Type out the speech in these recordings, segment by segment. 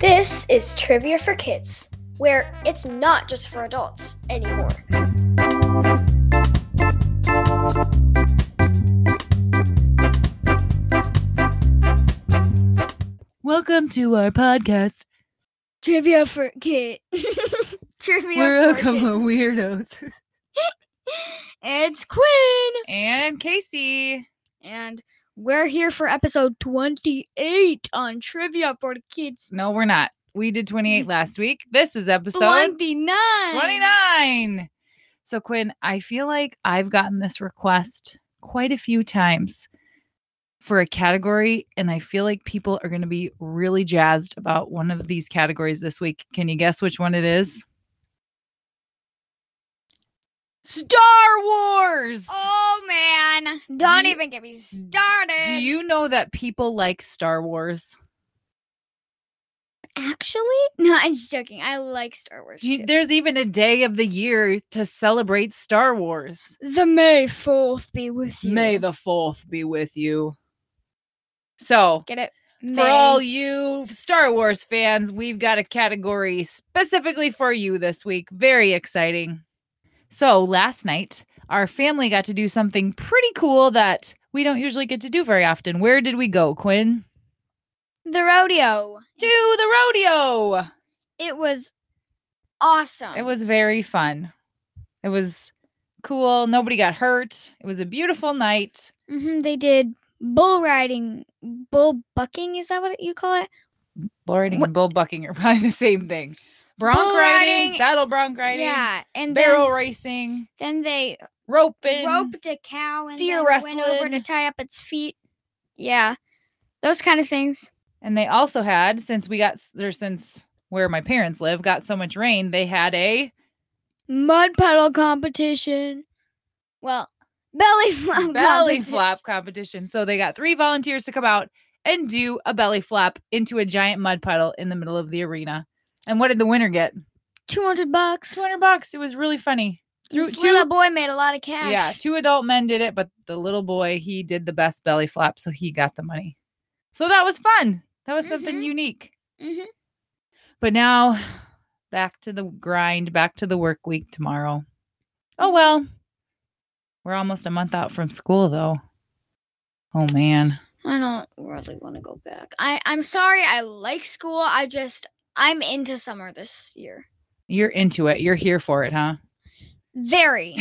This is Trivia for Kids, where it's not just for adults anymore. Welcome to our podcast. Trivia for Kids. Trivia We're a couple of weirdos. It's Quinn, And Casey. and we're here for episode 28 on Trivia for the Kids. No, we're not. We did 28 last week. This is episode 29. 29. So, Quinn, I feel like I've gotten this request quite a few times for a category, and I feel like people are going to be really jazzed about one of these categories this week. Can you guess which one it is? Star Wars. Oh man, don't Do even get me started. Do you know that people like Star Wars? actually? No, I'm just joking. I like Star Wars You- too. there's even a day of the year to celebrate Star Wars. The May 4th be with you. May the 4th be with you. So, Get it? for all you Star Wars fans, we've got a category specifically for you this week. Very exciting. So, last night, our family got to do something pretty cool that we don't usually get to do very often. Where did we go, Quinn? the rodeo. To the rodeo. It was awesome. It was very fun. It was cool. Nobody got hurt. It was a beautiful night. hmm They did bull riding, bull bucking. Is that what you call it? Bull riding Wha- and bull bucking are probably the same thing. Bronc Bull riding, riding- saddle bronc riding, Yeah, and barrel then, racing, then they roping. roped a cow and steer then went over to tie up its feet. Yeah, those kind of things. And they also had, since we got there, since where my parents live, got so much rain, they had a Mud puddle competition. Well, belly flap. belly competition. flap competition. So they got three volunteers to come out and do a belly flap into a giant mud puddle in the middle of the arena. And what did the winner get? Two hundred bucks. 200 bucks. It was really funny. Through This two, little boy made a lot of cash. yeah, two adult men did it, but the little boy, he did the best belly flap, so he got the money. So that was fun. That was something Mhm. unique. Mhm. But now back to the grind, back to the work week tomorrow. Oh well. We're almost a month out from school though. Oh man. I don't really want to go back. I I'm sorry. I like school. I just I'm into summer this year. You're into it. You're here for it, huh? Very.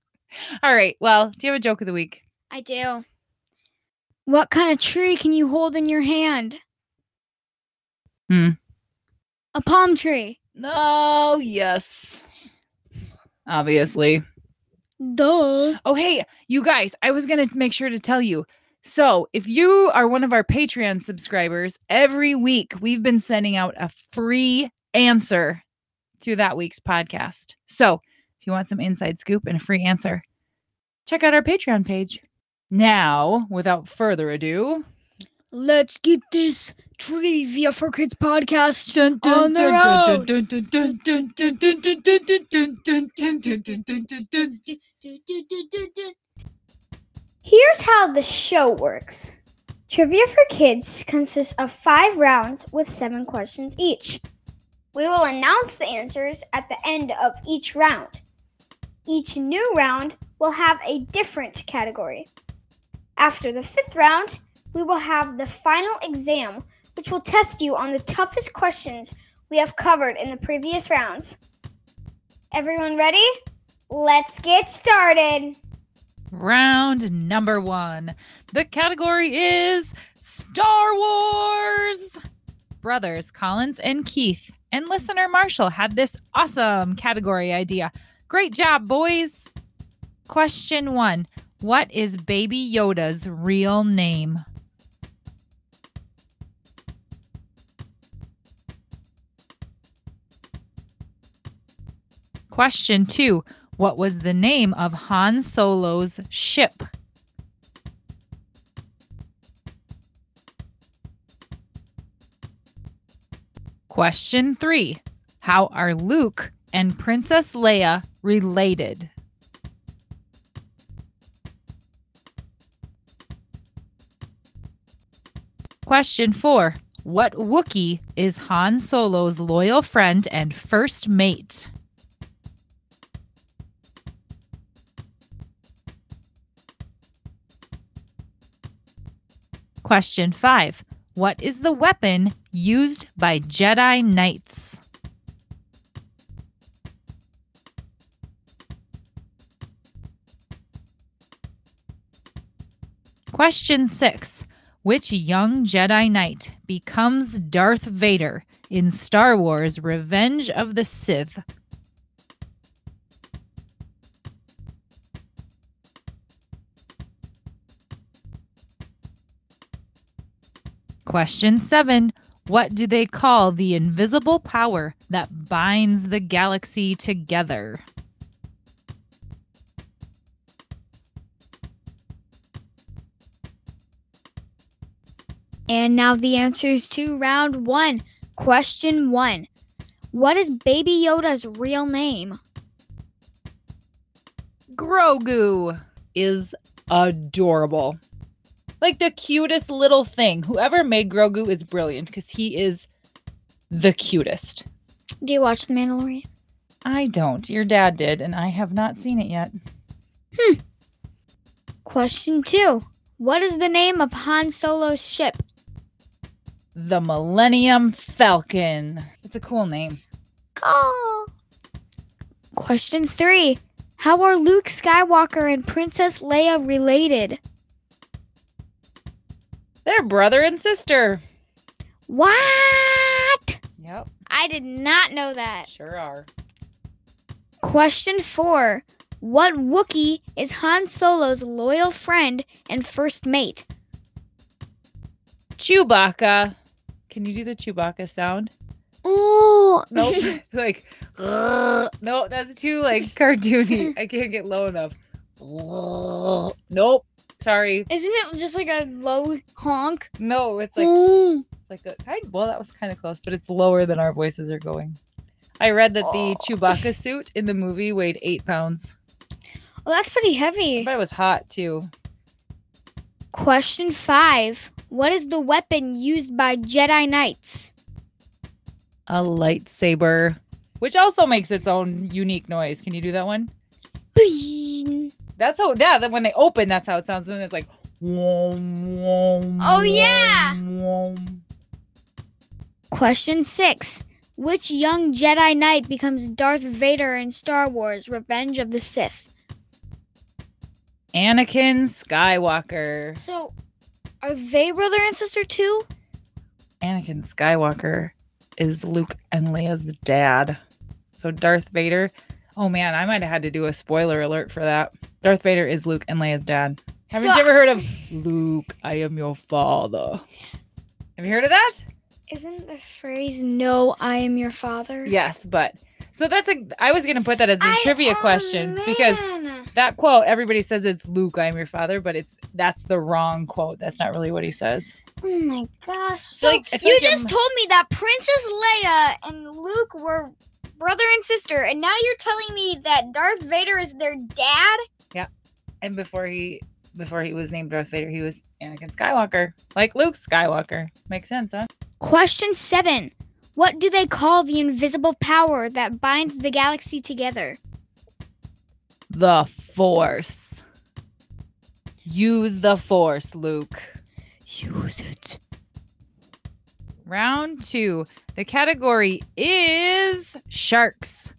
All right. Well, do you have a joke of the week? I do. What kind of tree can you hold in your hand? Hmm. A palm tree. Oh, yes. Obviously. Duh. Oh, hey, you guys, I was going to make sure to tell you. So, if you are one of our Patreon subscribers, every week we've been sending out a free answer to that week's podcast. So, if you want some inside scoop and a free answer, check out our Patreon page. Now, without further ado, Let's get this trivia for kids podcast on the road. Here's how the show works Trivia for Kids consists of five rounds with seven questions each. We will announce the answers at the end of each round. Each new round will have a different category. After the fifth round, we will have the final exam, which will test you on the toughest questions we have covered in the previous rounds. Everyone ready? Let's get started. Round number one. The category is Star Wars. Brothers Collins and Keith and listener Marshall had this awesome category idea. Great job, boys. Question one What is Baby Yoda's real name? Question two What was the name of Han Solo's ship? Question three How are Luke and Princess Leia related? Question four What Wookiee is Han Solo's loyal friend and first mate? Question five What is the weapon used by Jedi Knights? Question six Which young Jedi Knight becomes Darth Vader in Star Wars Revenge of the Sith? Question seven What do they call the invisible power that binds the galaxy together? And now the answers to round one. Question one What is Baby Yoda's real name? Grogu is adorable. Like the cutest little thing. Whoever made Grogu is brilliant because he is the cutest. Do you watch The Mandalorian? I don't. Your dad did, and I have not seen it yet. Hmm. Question two What is the name of Han Solo's ship? The Millennium Falcon. It's a cool name. Oh. Question three How are Luke Skywalker and Princess Leia related? They're brother and sister. What? Yep, I did not know that. sure are. Question four What Wookiee is Han Solo's loyal friend and first mate? Chewbacca. Can you do the Chewbacca sound? Oh, Nope. like, "Ugh." no, that's too like cartoony. I can't get low enough. Ugh. Nope. Sorry. Isn't it just like a low honk? No, it's like oh. like a kind. Well, that was kind of close, but it's lower than our voices are going. I read that the Oh. Chewbacca suit in the movie weighed eight pounds, Well, that's pretty heavy. but it was hot too. Question five What is the weapon used by Jedi Knights? A lightsaber, which also makes its own unique noise. Can you do that one? That's how. Yeah, that when they open, that's how it sounds. And it's like. Oh, yeah. Question six Which young Jedi Knight becomes Darth Vader in Star Wars Revenge of the Sith? Anakin Skywalker. So, are they brother and sister too? Anakin Skywalker is Luke and Leia's dad. So Darth Vader. Oh man, I might have had to do a spoiler alert for that. Darth Vader is Luke and Leia's dad. Haven't So- you ever heard of Luke, I am your father? Have you heard of that? Isn't the phrase "No, I am your father"? Yes, but so that's a I was gonna put that as a I- trivia oh, question because that quote everybody says it's Luke, I am your father, but it's that's the wrong quote. That's not really what he says. Oh my gosh! So, So like, you like just I'm- told me that Princess Leia and Luke were brother and sister, and now you're telling me that Darth Vader is their dad? Yeah. And before he before he was named Darth Vader, he was Anakin Skywalker. Like Luke Skywalker. Makes sense, huh? Question seven: What do they call the invisible power that binds the galaxy together? The Force. Use the Force, Luke. Use it. Round two. The category is sharks.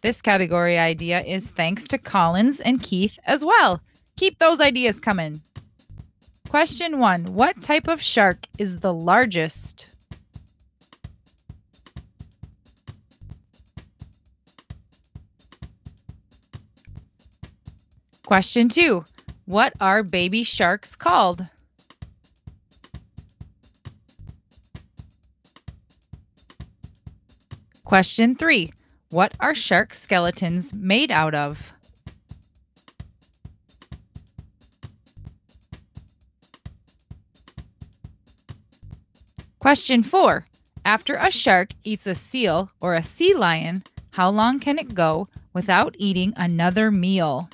This category idea is thanks to Collins and Keith as well. Keep those ideas coming. Question one What type of shark is the largest? Question two What are baby sharks called? Question three What are shark skeletons made out of? Question four After a shark eats a seal or a sea lion, how long can it go without eating another meal?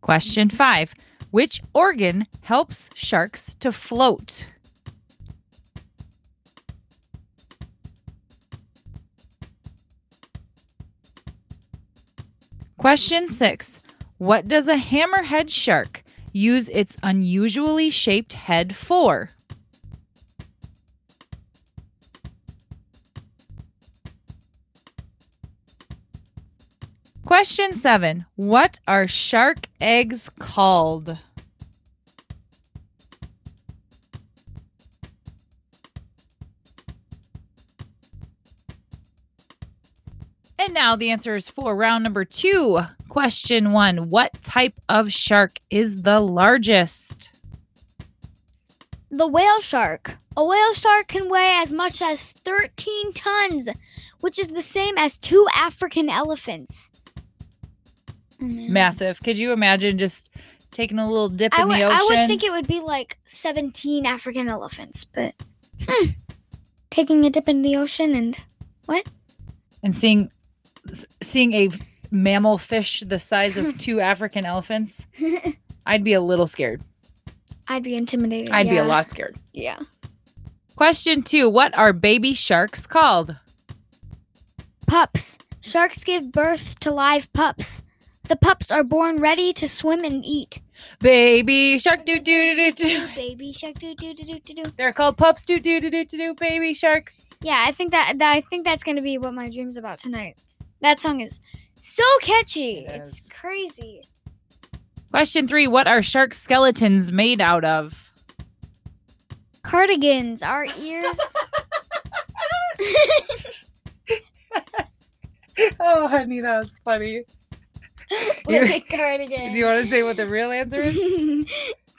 Question five Which organ helps sharks to float? Question six What does a hammerhead shark use its unusually shaped head for? Question seven What are shark eggs called? And now the answer is for round number two. Question one What type of shark is the largest? The whale shark. A whale shark can weigh as much as 13 tons, which is the same as two African elephants. Massive. Could you imagine just taking a little dip I in would, the ocean? I would think it would be like 17 African elephants, but hmm. taking a dip in the ocean and what? and seeing s- seeing a mammal fish the size of two African elephants, I'd be a little scared. I'd be intimidated. I'd be a yeah. lot scared. Yeah. Question two What are baby sharks called? Pups. Sharks give birth to live pups. The pups are born ready to swim and eat. Baby shark doo doo doo doo doo. Baby shark doo doo doo doo doo. They're called pups doo doo doo doo doo doo. Baby sharks. Yeah, I think that, that I think that's gonna be what my dream's about tonight. That song is so catchy. It it's crazy. Question three What are shark skeletons made out of? Cardigans, our ears. oh, honey, that was funny. Cardigan. Do you want to say what the real answer is?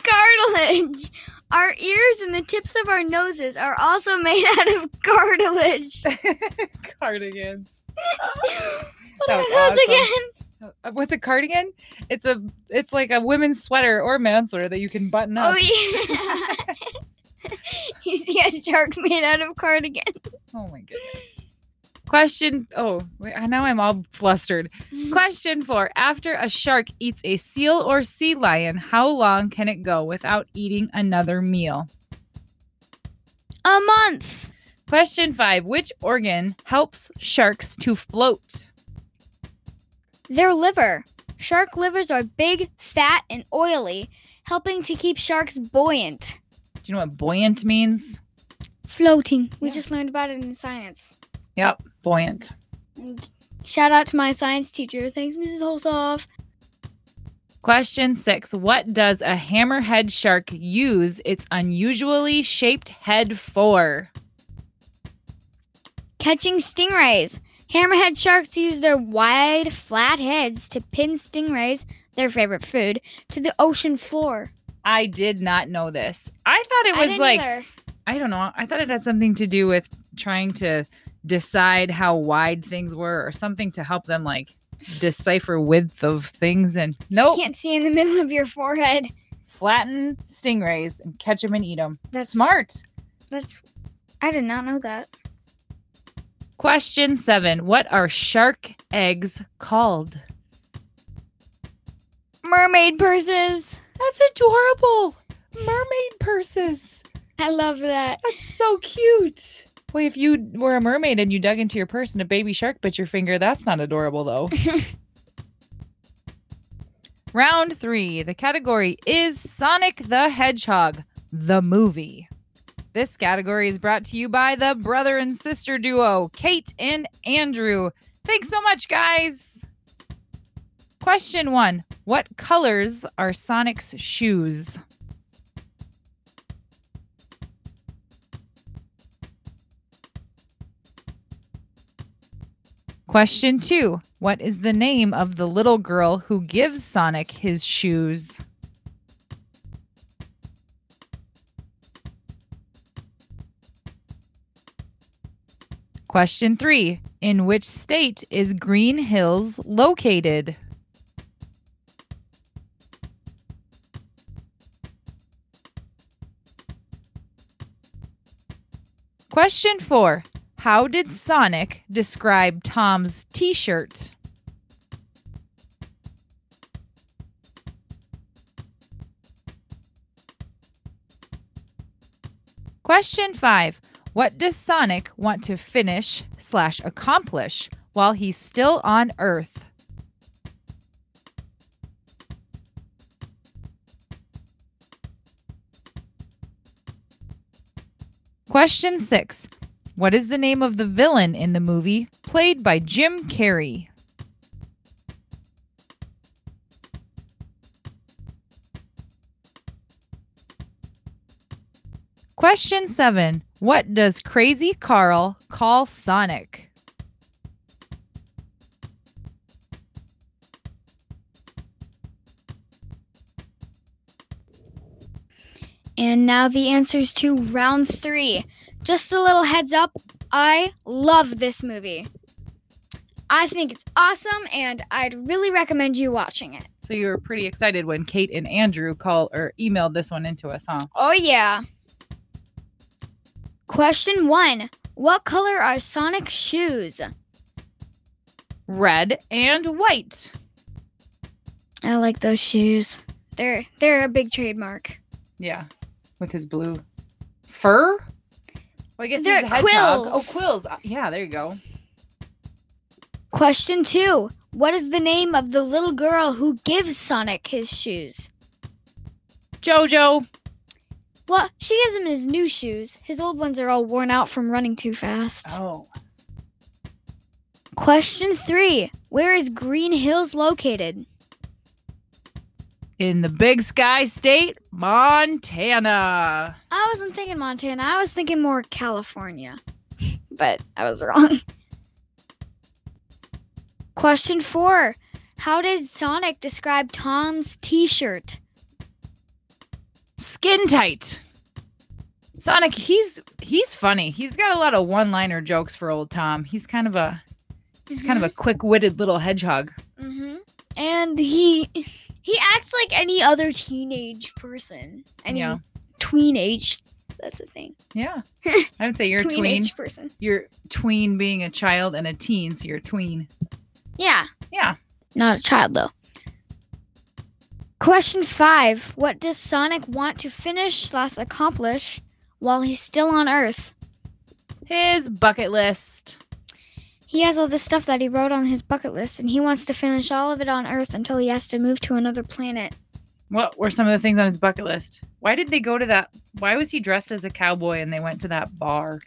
cartilage. Our ears and the tips of our noses are also made out of cartilage. Cardigans. what are those awesome. again? Uh, What's a cardigan? It's a it's like a women's sweater or man's sweater that you can button up. Oh yeah. you see a shark made out of cardigan. Oh my goodness. Question. Oh, wait, now I'm all flustered. Question four. After a shark eats a seal or sea lion, how long can it go without eating another meal? A month. Question five. Which organ helps sharks to float? Their liver. Shark livers are big, fat, and oily, helping to keep sharks buoyant. Do you know what buoyant means? Floating. We Yeah. just learned about it in science. Yep, buoyant. Shout out to my science teacher. Thanks, Mrs. Holsoff. Question six. What does a hammerhead shark use its unusually shaped head for? Catching stingrays. Hammerhead sharks use their wide, flat heads to pin stingrays, their favorite food, to the ocean floor. I did not know this. I thought it I was didn't like either. I don't know. I thought it had something to do with trying to decide how wide things were or something to help them like decipher width of things and nope. can't see in the middle of your forehead. Flatten stingrays and catch them and eat them. That's Smart. That's. I did not know that. Question 7. What are shark eggs called? Mermaid purses. That's adorable. Mermaid purses. I love that. That's so cute. Boy, if you were a mermaid and you dug into your purse and a baby shark bit your finger, that's not adorable though. Round three. The category is Sonic the Hedgehog, the movie. This category is brought to you by the brother and sister duo, Kate and Andrew. Thanks so much, guys. Question one What colors are Sonic's shoes? Question two What is the name of the little girl who gives Sonic his shoes? Question three In which state is Green Hills located? Question four How did Sonic describe Tom's t shirt? Question five What does Sonic want to finish slash accomplish while he's still on Earth? Question six What is the name of the villain in the movie played by Jim Carrey? Question seven What does Crazy Carl call Sonic? And now the answers to round three. Just a little heads up I love this movie. I think it's awesome, and I'd really recommend you watching it. So you were pretty excited when Kate and Andrew called or emailed this one into us, huh? Oh, yeah. Question one What color are Sonic's shoes? Red and white. I like those shoes. They're they're a big trademark. Yeah, with his blue fur. Well, I guess They're he's a hedgehog. quills. Oh, quills. Uh, Yeah, there you go. Question two What is the name of the little girl who gives Sonic his shoes? Jojo. Well, she gives him his new shoes. His old ones are all worn out from running too fast. Oh. Question three Where is Green Hills located? In the Big Sky State, Montana. I wasn't thinking Montana, I was thinking more California. but I was wrong. Question four How did Sonic describe Tom's t shirt? Skin tight. Sonic, he's he's funny. He's got a lot of one-liner jokes for old Tom. He's kind of a he's kind of a quick-witted little hedgehog. Mm-hmm. And he he acts like any other teenage person. Any Yeah. tween age. That's the thing. Yeah. I would say you're a tween person. You're tween being a child and a teen, so you're a tween. Yeah. Yeah. Not a child though. Question five. What does Sonic want to finish slash accomplish while he's still on Earth? His bucket list. He has all this stuff that he wrote on his bucket list, and he wants to finish all of it on Earth until he has to move to another planet. What were some of the things on his bucket list? Why did they go to that? Why was he dressed as a cowboy and they went to that bar?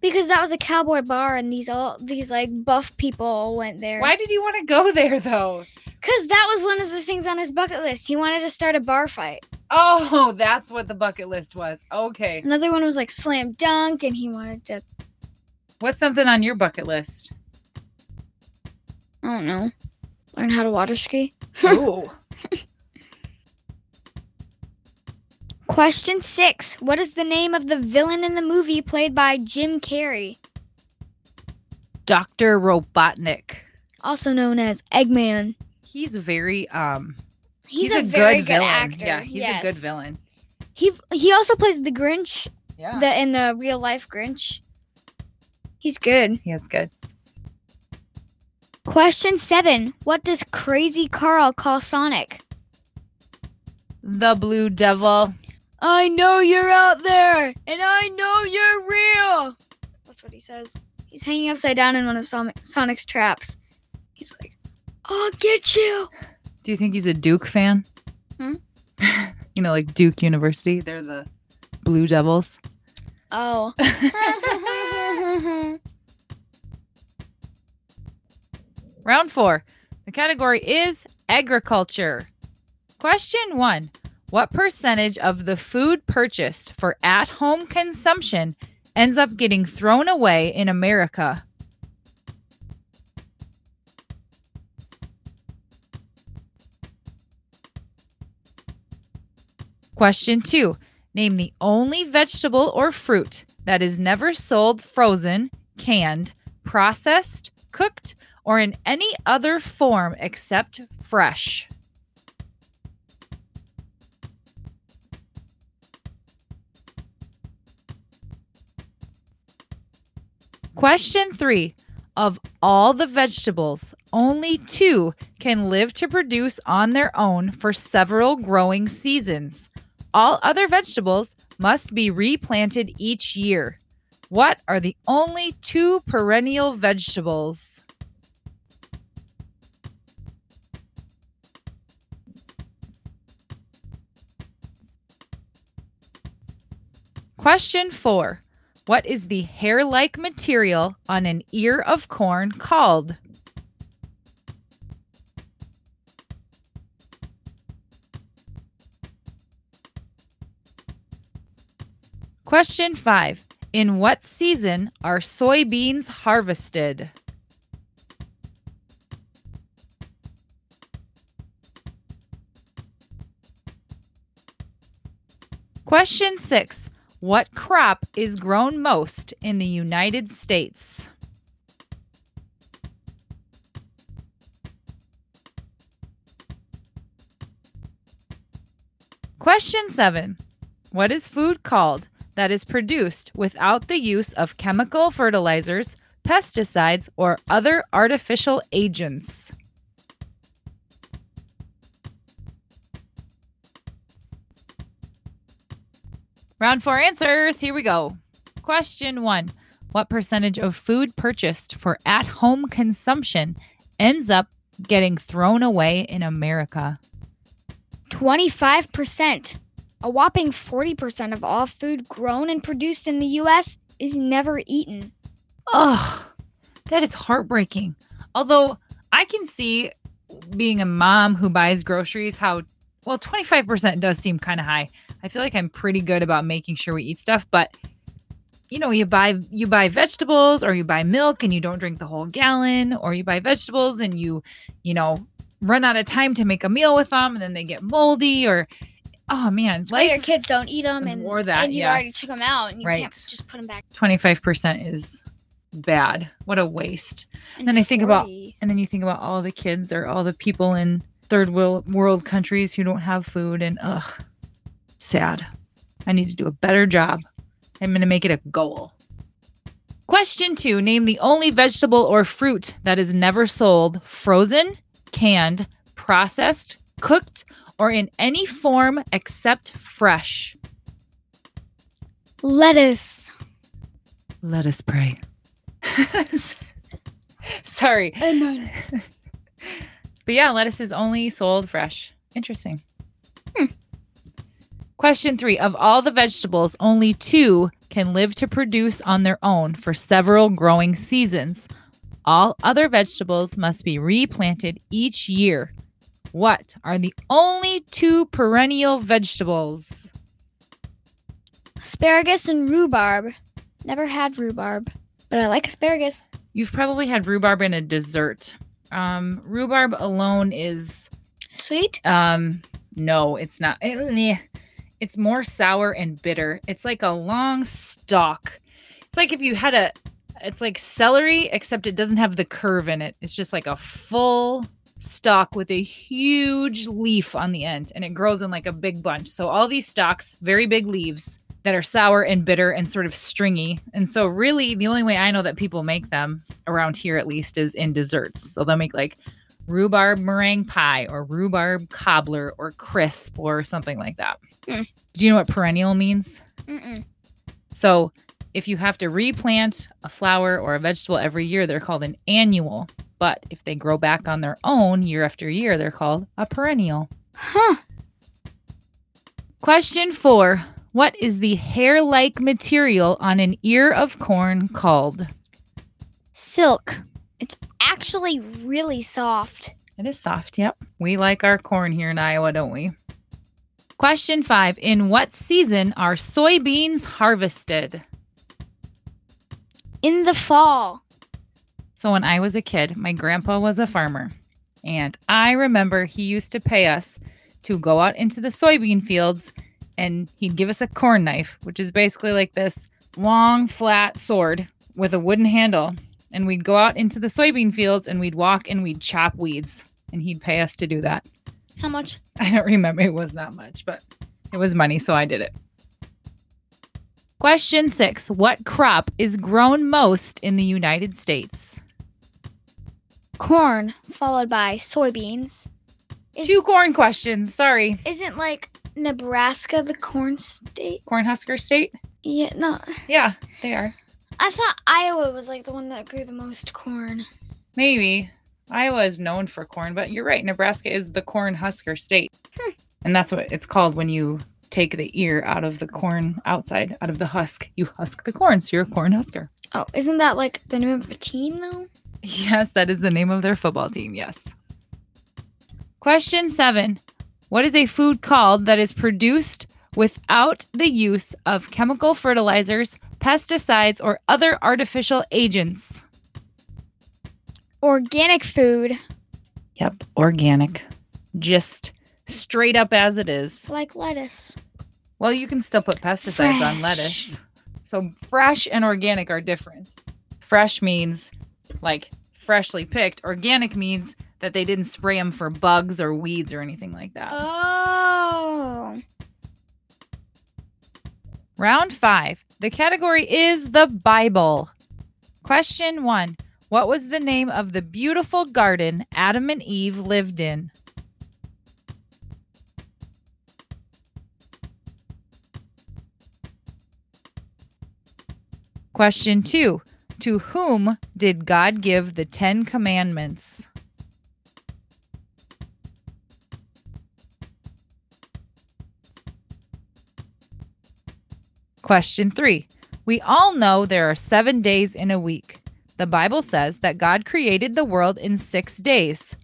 Because that was a cowboy bar, and these all these like buff people all went there. Why did he want to go there though? Because that was one of the things on his bucket list. He wanted to start a bar fight. Oh, that's what the bucket list was. Okay. Another one was like slam dunk, and he wanted to, What's something on your bucket list? I don't know, learn how to water ski. Ooh. Question six What is the name of the villain in the movie played by Jim Carrey, Dr. Robotnik. also known as Eggman? He's very um He's, he's, a, very good, villain. actor. Yeah, he's a good villain. He he also plays the Grinch, Yeah. the in the real life Grinch. He's good. he is good. Question seven What does Crazy Carl call Sonic? The Blue Devil. I know you're out there, and I know you're real. That's what he says. He's hanging upside down in one of Sonic's traps. He's like, I'll get you. Do you think he's a Duke fan? Hmm? you know, like Duke University. They're the Blue Devils. Oh. Round four. The category is agriculture. Question one What percentage of the food purchased for at home consumption ends up getting thrown away in America? Question two Name the only vegetable or fruit that is never sold frozen, canned, processed, cooked, or in any other form except fresh. Question three Of all the vegetables, only two can live to produce on their own for several growing seasons. All other vegetables must be replanted each year. What are the only two perennial vegetables? Question four What is the hair like material on an ear of corn called? Question five In what season are soybeans harvested? Question six What crop is grown most in the United States? Question seven What is food called that is produced without the use of chemical fertilizers, pesticides, or other artificial agents? Round four answers. Here we go. Question one What percentage of food purchased for at home consumption ends up getting thrown away in America? 25%. A whopping 40% of all food grown and produced in the US is never eaten. Ugh, that is heartbreaking. Although I can see being a mom who buys groceries how, well, 25% does seem kind of high. I feel like I'm pretty good about making sure we eat stuff, but you know, you buy you buy vegetables or you buy milk and you don't drink the whole gallon or you buy vegetables and you, you know, run out of time to make a meal with them and then they get moldy or oh man, oh, Like life your kids don't eat them and, Or that, and you already took them out and you Right. can't just put them back. 25% is bad. What a waste. And Then I think about- And then you think about all the kids or all the people in third world world countries who don't have food and ugh, sad. I need to do a better job. I'm going to make it a goal. Question 2, name the only vegetable or fruit that is never sold frozen, canned, processed, cooked, or in any form except fresh. lettuce. Let us pray. Sorry. But yeah, lettuce is only sold fresh. Interesting. Hmm. Question three Of all the vegetables, only two can live to produce on their own for several growing seasons. All other vegetables must be replanted each year. What are the only two perennial vegetables? Asparagus and rhubarb. Never had rhubarb, but I like asparagus. You've probably had rhubarb in a dessert. Um, rhubarb alone is Sweet. Um, no, it's not. Eh. It's more sour and bitter. It's like a long stalk. It's like if you had a it's like celery except it doesn't have the curve in it. It's just like a full stalk with a huge leaf on the end and it grows in like a big bunch. So all these stalks, very big leaves that are sour and bitter and sort of stringy. And so really the only way I know that people make them around here at least is in desserts. So they'll make like rhubarb meringue pie or rhubarb cobbler or crisp or something like that. Hmm. Do you know what perennial means? Mm-mm. So if you have to replant a flower or a vegetable every year, they're called an annual. But if they grow back on their own year after year, they're called a perennial. Huh. Question four What is the hair like material on an ear of corn called? Silk. It's actually really soft. It is soft, yep. We like our corn here in Iowa, don't we? Question five In what season are soybeans harvested? In the fall. So, when I was a kid, my grandpa was a farmer. And I remember he used to pay us to go out into the soybean fields and he'd give us a corn knife, which is basically like this long, flat sword with a wooden handle. And we'd go out into the soybean fields and we'd walk and we'd chop weeds. And he'd pay us to do that. How much? I don't remember. It was not much, but it was money, so I did it. Question six What crop is grown most in the United States? Corn, followed by soybeans. Is, Two corn questions. Sorry. Isn't like Nebraska the corn state? Cornhusker State? Yeah, no. Yeah, they are. I thought Iowa was like the one that grew the most corn. Maybe. Iowa is known for corn, but you're right. Nebraska is the corn husker state. Hmm. And that's what it's called when you take the ear out of the corn outside, out of the husk. You husk the corn, so you're a corn husker. Oh, isn't that like the name of a team though? Yes, that is the name of their football team. Yes. Question seven What is a food called that is produced without the use of chemical fertilizers, pesticides, or other artificial agents? Organic food, Yep, organic. Just straight up as it is. like lettuce. Well, you can still put pesticides on lettuce. So fresh and organic are different. Fresh means like freshly picked. Organic means that they didn't spray them for bugs or weeds or anything like that. Oh. Round five. The category is the Bible. Question one What was the name of the beautiful garden Adam and Eve lived in? Question two To whom did God give the Ten Commandments? Question three. We all know there are seven days in a week. The Bible says that God created the world in six days.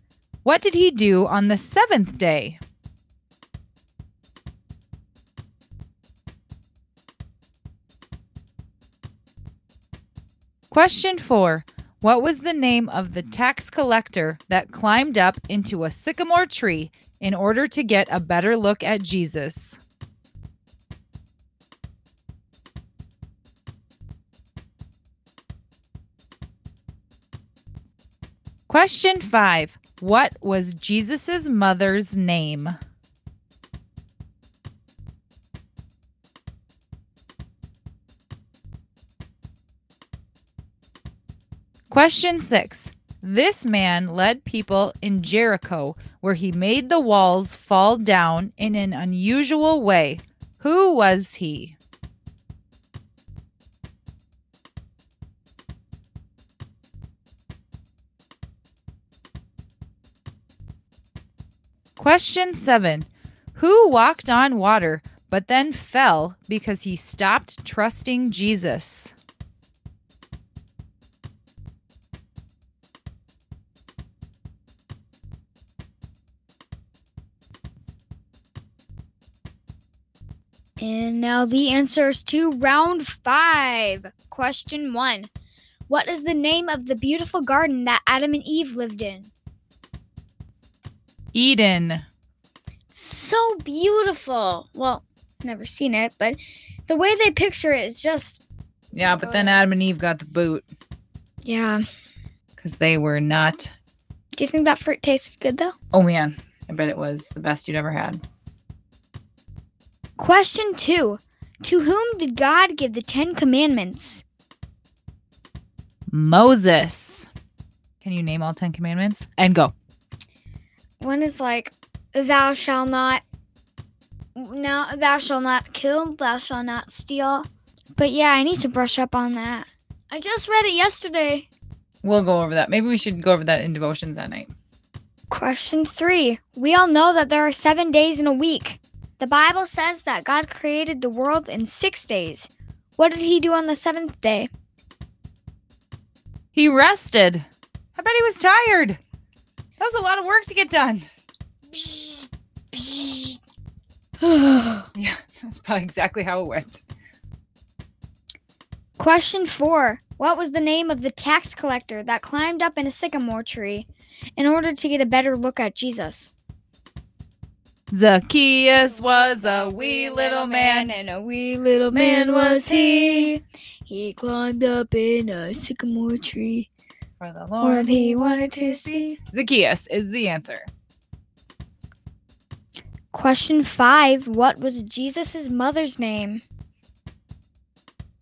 What did he do on the seventh day? Question four. What was the name of the tax collector that climbed up into a sycamore tree in order to get a better look at Jesus? Question five. What was Jesus' mother's name? Question six. This man led people in Jericho where he made the walls fall down in an unusual way. Who was he? Question seven. Who walked on water but then fell because he stopped trusting Jesus? Now the answers to round five. Question one What is the name of the beautiful garden that Adam and Eve lived in? Eden. So beautiful. Well, never seen it, but the way they picture it is just. Yeah, but then Adam and Eve got the boot Yeah. because they were not. Do you think that fruit tasted good though? Oh man, I bet it was the best you'd ever had. Question two To whom did God give the Ten Commandments? Moses. Can you name all 10 commandments? And go. One is like, Thou shalt not. No, thou shalt not kill, thou shalt not steal. But yeah, I need to brush up on that. I just read it yesterday. We'll go over that. Maybe we should go over that in devotions that night. Question three. We all know that there are seven days in a week. The Bible says that God created the world in six days. What did he do on the seventh day? He rested. I bet he was tired. That was a lot of work to get done. Yeah, that's probably exactly how it went. Question four. What was the name of the tax collector that climbed up in a sycamore tree in order to get a better look at Jesus? Zacchaeus was a wee little man. and a wee little man was he. He climbed up in a sycamore tree. For the Lord. he wanted to see. Zacchaeus is the answer. Question five. What was Jesus' mother's name?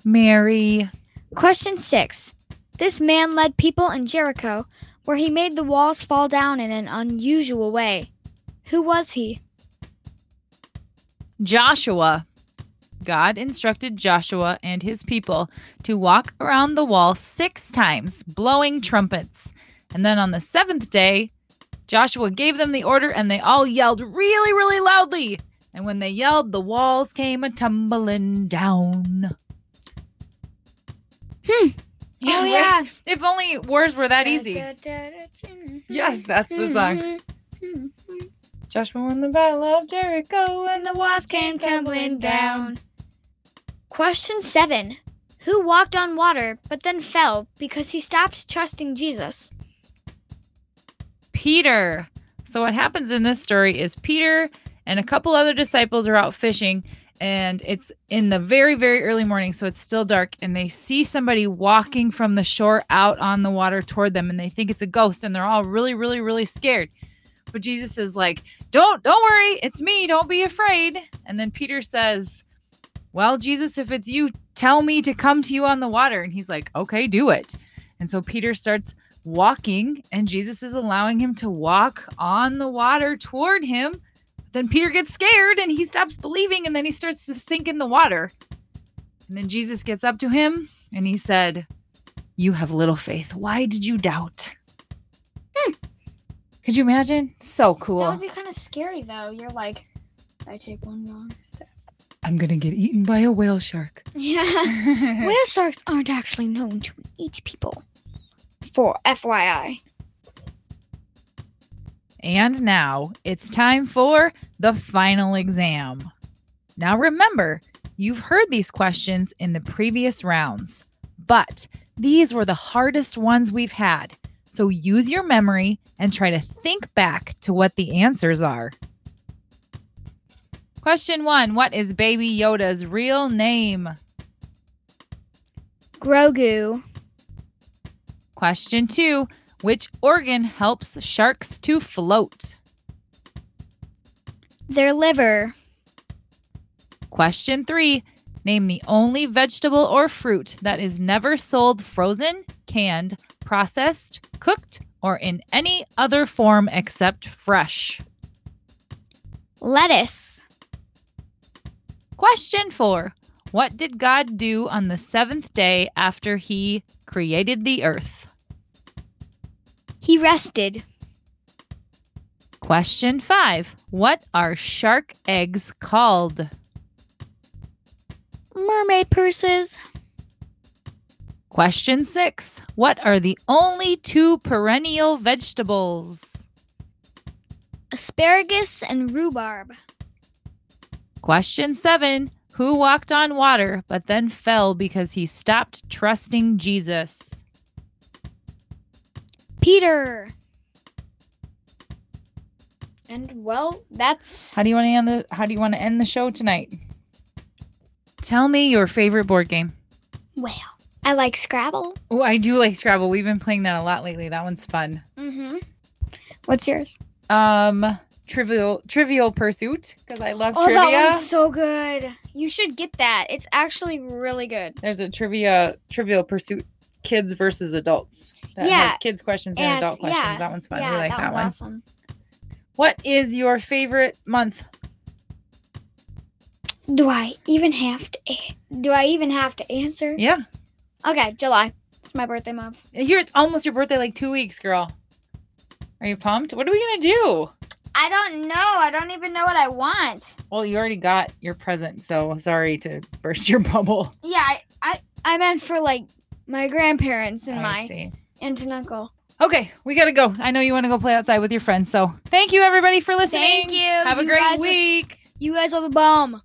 Mary. Question six. This man led people in Jericho where he made the walls fall down in an unusual way. Who was he? Joshua. God instructed Joshua and his people to walk around the wall six times, blowing trumpets. And then on the seventh day, Joshua gave them the order and they all yelled really, really loudly. And when they yelled, the walls came a tumbling down. Hmm. Yeah, oh, right? yeah. If only wars were that easy. Yes, that's the song. Hmm, hmm, hmm, Joshua won the battle of Jericho and the walls came tumbling down. Question seven. Who walked on water but then fell because he stopped trusting Jesus? Peter. So what happens in this story is Peter and a couple other disciples are out fishing and it's in the very very early morning so it's still dark and they see somebody walking from the shore out on the water toward them and they think it's a ghost and they're all really really really scared. But Jesus is like, "Don't don't worry, it's me. Don't be afraid." And then Peter says, "Well, Jesus, if it's you, tell me to come to you on the water." And he's like, "Okay, do it." And so Peter starts walking and Jesus is allowing him to walk on the water toward him. Then Peter gets scared and he stops believing and then he starts to sink in the water. And then Jesus gets up to him and he said, You have little faith. Why did you doubt? Could you imagine? So cool. That would be kind of scary, though. You're like, I take one wrong step. I'm going to get eaten by a whale shark. Yeah. Whale sharks aren't actually known to eat people. For FYI. And now it's time for the final exam. Now remember, you've heard these questions in the previous rounds, but these were the hardest ones we've had. So use your memory and try to think back to what the answers are. Question one What is Baby Yoda's real name? Grogu. Question two Which organ helps sharks to float? Their liver. Question three Name the only vegetable or fruit that is never sold frozen, canned, processed, cooked, or in any other form except fresh. Lettuce. Question four What did God do on the seventh day after he created the earth? He rested. Question five What are shark eggs called? Mermaid purses. Question six What are the only two perennial vegetables? Asparagus and rhubarb. Question seven Who walked on water but then fell because he stopped trusting Jesus? Peter. And well, that's How do you want to end the How do you want to end the show tonight? Tell me your favorite board game. well. I like Scrabble. Oh, I do like Scrabble. We've been playing that a lot lately. That one's fun. Mm-hmm. What's yours? Um, Trivial Trivial Pursuit because I love Oh, trivia. that one's so good. You should get that. It's actually really good. There's a trivia Trivial Pursuit kids versus adults. That Yeah. has kids questions and Yes, adult questions. yeah, That one's fun. yeah, we like that, one's one. awesome. What is your favorite month? Do I even have to? Do I even have to answer? Yeah. Okay, July. It's my birthday month. You're it's almost your birthday, like two weeks, girl. Are you pumped? What are we gonna do? I don't know. I don't even know what I want. Well, you already got your present, so sorry to burst your bubble. Yeah, I I, I meant for like my grandparents and I my see. aunt and uncle. Okay, we gotta go. I know you want to go play outside with your friends, so thank you everybody for listening. Thank you. Have a You great guys are- week. You guys are the bomb.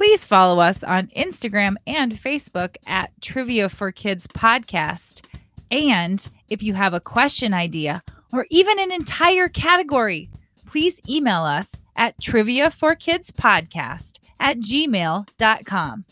Please follow us on Instagram and Facebook at Trivia for Kids Podcast. And if you have a question idea or even an entire category, please email us at trivia for kids podcast at gmail.com.